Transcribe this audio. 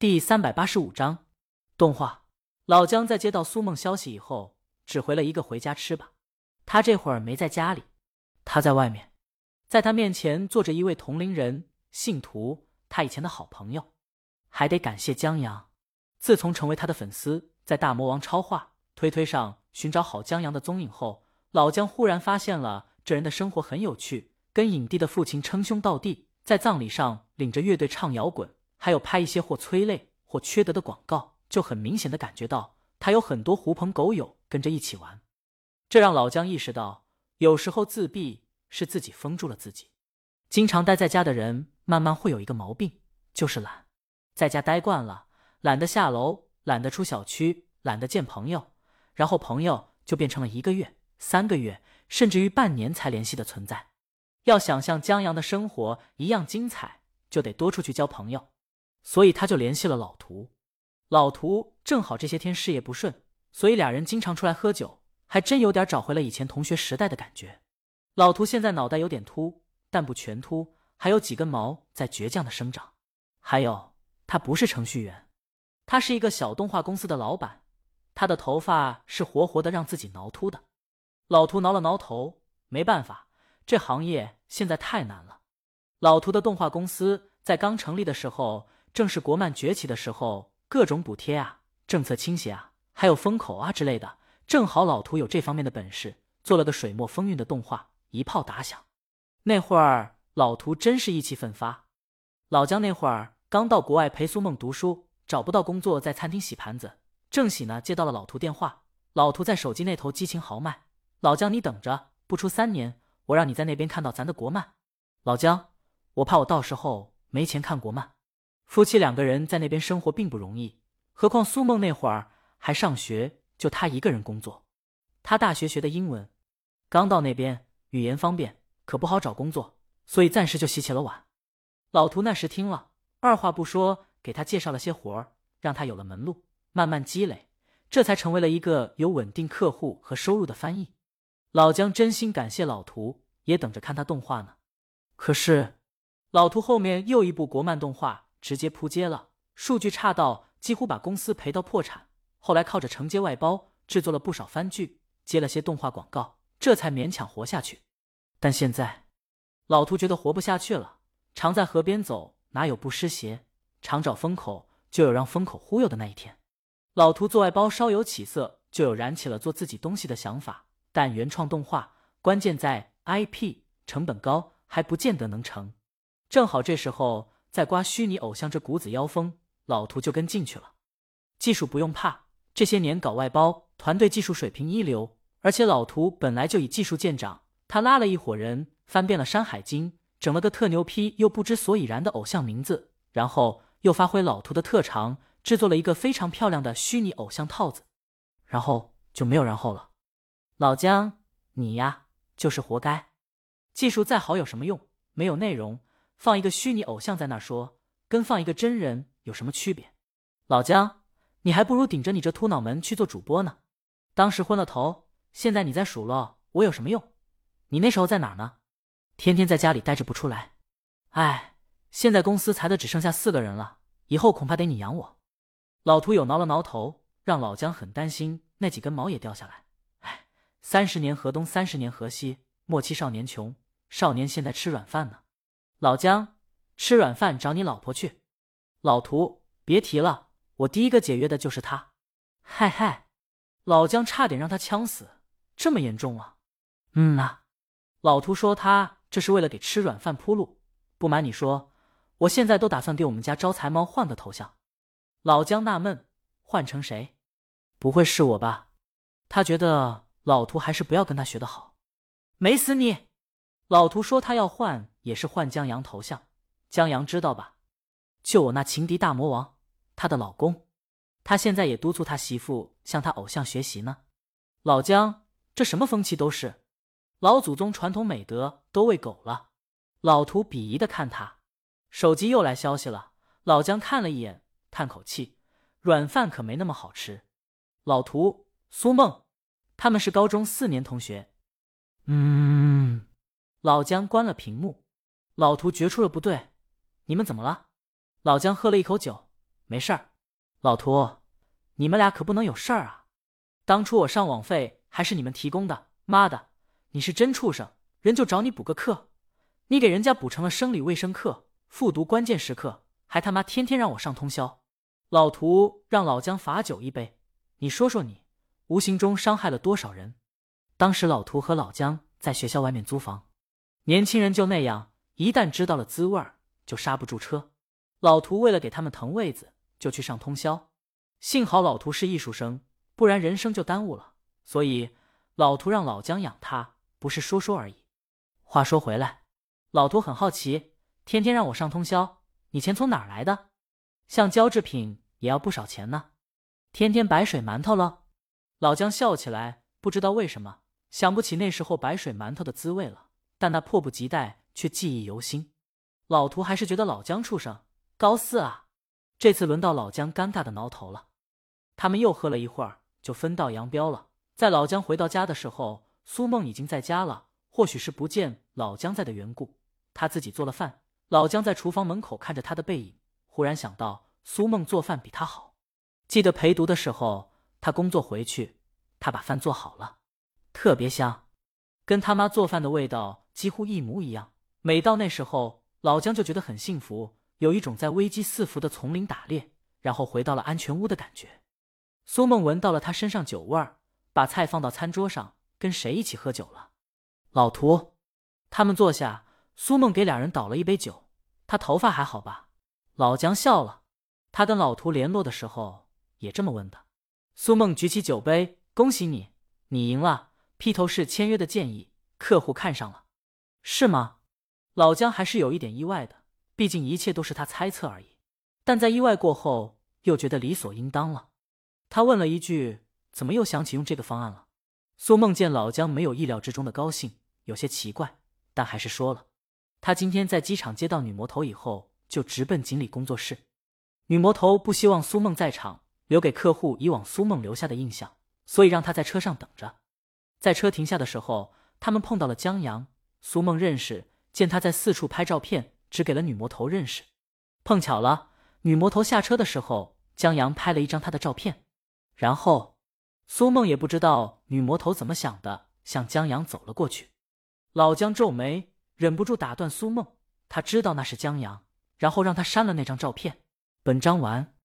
第三百八十五章动画。老姜在接到苏梦消息以后，只回了一个“回家吃吧”。他这会儿没在家里，他在外面。在他面前坐着一位同龄人，信徒，他以前的好朋友。还得感谢江阳，自从成为他的粉丝，在大魔王超话推推上寻找好江阳的踪影后，老姜忽然发现了这人的生活很有趣，跟影帝的父亲称兄道弟，在葬礼上领着乐队唱摇滚，还有拍一些或催泪或缺德的广告。就很明显的感觉到，他有很多狐朋狗友跟着一起玩，这让老姜意识到，有时候自闭是自己封住了自己。经常待在家的人，慢慢会有一个毛病，就是懒。在家待惯了，懒得下楼，懒得出小区，懒得见朋友，然后朋友就变成了一个月、三个月，甚至于半年才联系的存在。要想像江阳的生活一样精彩，就得多出去交朋友，所以他就联系了老涂。老涂正好这些天事业不顺，所以俩人经常出来喝酒，还真有点找回了以前同学时代的感觉。老涂现在脑袋有点秃，但不全秃，还有几根毛在倔强的生长。还有，他不是程序员，他是一个小动画公司的老板。他的头发是活活的让自己挠秃的。老涂挠了挠头，没办法，这行业现在太难了。老涂的动画公司在刚成立的时候，正是国漫崛起的时候。各种补贴啊，政策倾斜啊，还有风口啊之类的，正好老涂有这方面的本事，做了个水墨风韵的动画，一炮打响。那会儿老涂真是意气奋发。老姜那会儿刚到国外陪苏梦读书，找不到工作，在餐厅洗盘子，正洗呢，接到了老涂电话。老涂在手机那头激情豪迈：“老姜，你等着，不出三年，我让你在那边看到咱的国漫。”老姜，我怕我到时候没钱看国漫。夫妻两个人在那边生活并不容易，何况苏梦那会儿还上学，就他一个人工作。他大学学的英文，刚到那边语言方便，可不好找工作，所以暂时就洗起了碗。老涂那时听了，二话不说，给他介绍了些活儿，让他有了门路，慢慢积累，这才成为了一个有稳定客户和收入的翻译。老姜真心感谢老涂，也等着看他动画呢。可是，老图后面又一部国漫动画。直接扑街了，数据差到几乎把公司赔到破产。后来靠着承接外包，制作了不少番剧，接了些动画广告，这才勉强活下去。但现在，老涂觉得活不下去了。常在河边走，哪有不湿鞋？常找风口，就有让风口忽悠的那一天。老涂做外包稍有起色，就有燃起了做自己东西的想法。但原创动画关键在 IP，成本高，还不见得能成。正好这时候。在刮虚拟偶像这股子妖风，老涂就跟进去了。技术不用怕，这些年搞外包，团队技术水平一流，而且老涂本来就以技术见长，他拉了一伙人翻遍了《山海经》，整了个特牛批又不知所以然的偶像名字，然后又发挥老涂的特长，制作了一个非常漂亮的虚拟偶像套子，然后就没有然后了。老姜，你呀，就是活该。技术再好有什么用？没有内容。放一个虚拟偶像在那儿说，跟放一个真人有什么区别？老姜，你还不如顶着你这秃脑门去做主播呢。当时昏了头，现在你在数落我有什么用？你那时候在哪儿呢？天天在家里待着不出来。哎，现在公司裁的只剩下四个人了，以后恐怕得你养我。老涂友挠了挠头，让老姜很担心那几根毛也掉下来。哎，三十年河东，三十年河西，莫欺少年穷。少年现在吃软饭呢。老姜，吃软饭找你老婆去。老涂，别提了，我第一个解约的就是他。嗨嗨，老姜差点让他呛死，这么严重啊？嗯呐。老涂说他这是为了给吃软饭铺路。不瞒你说，我现在都打算给我们家招财猫换个头像。老姜纳闷，换成谁？不会是我吧？他觉得老涂还是不要跟他学的好。没死你！老涂说他要换。也是换江阳头像，江阳知道吧？就我那情敌大魔王，他的老公，他现在也督促他媳妇向他偶像学习呢。老姜，这什么风气都是，老祖宗传统美德都喂狗了。老涂鄙夷的看他，手机又来消息了。老姜看了一眼，叹口气，软饭可没那么好吃。老涂，苏梦，他们是高中四年同学。嗯，老姜关了屏幕。老涂觉出了不对，你们怎么了？老姜喝了一口酒，没事儿。老涂，你们俩可不能有事儿啊！当初我上网费还是你们提供的。妈的，你是真畜生！人就找你补个课，你给人家补成了生理卫生课、复读关键时刻，还他妈天天让我上通宵。老涂让老姜罚酒一杯，你说说你，无形中伤害了多少人？当时老涂和老姜在学校外面租房，年轻人就那样，一旦知道了滋味儿，就刹不住车。老涂为了给他们腾位子，就去上通宵。幸好老涂是艺术生，不然人生就耽误了。所以老涂让老姜养他，不是说说而已。话说回来，老涂很好奇，天天让我上通宵，你钱从哪儿来的？像胶制品也要不少钱呢，天天白水馒头了。老姜笑起来，不知道为什么想不起那时候白水馒头的滋味了，但他迫不及待却记忆犹新。老涂还是觉得老姜畜生高四啊！这次轮到老姜尴尬的挠头了。他们又喝了一会儿，就分道扬镳了。在老姜回到家的时候，苏梦已经在家了。或许是不见老姜在的缘故，他自己做了饭。老姜在厨房门口看着他的背影。忽然想到苏梦做饭比他好，记得陪读的时候，他工作回去，他把饭做好了，特别香，跟他妈做饭的味道几乎一模一样。每到那时候，老姜就觉得很幸福，有一种在危机四伏的丛林打猎，然后回到了安全屋的感觉。苏梦闻到了他身上酒味儿，把菜放到餐桌上，跟谁一起喝酒了？老涂，他们坐下，苏梦给两人倒了一杯酒。他头发还好吧？老姜笑了，他跟老涂联络的时候也这么问的。苏梦举起酒杯，恭喜你，你赢了。披头士签约的建议，客户看上了，是吗？老姜还是有一点意外的，毕竟一切都是他猜测而已。但在意外过后，又觉得理所应当了。他问了一句：“怎么又想起用这个方案了？”苏梦见老姜没有意料之中的高兴，有些奇怪，但还是说了：“他今天在机场接到女魔头以后。”就直奔锦鲤工作室。女魔头不希望苏梦在场，留给客户以往苏梦留下的印象，所以让他在车上等着。在车停下的时候，他们碰到了江阳。苏梦认识，见他在四处拍照片，只给了女魔头认识。碰巧了，女魔头下车的时候，江阳拍了一张他的照片。然后，苏梦也不知道女魔头怎么想的，向江阳走了过去。老江皱眉，忍不住打断苏梦，他知道那是江阳。然后让他删了那张照片。本章完。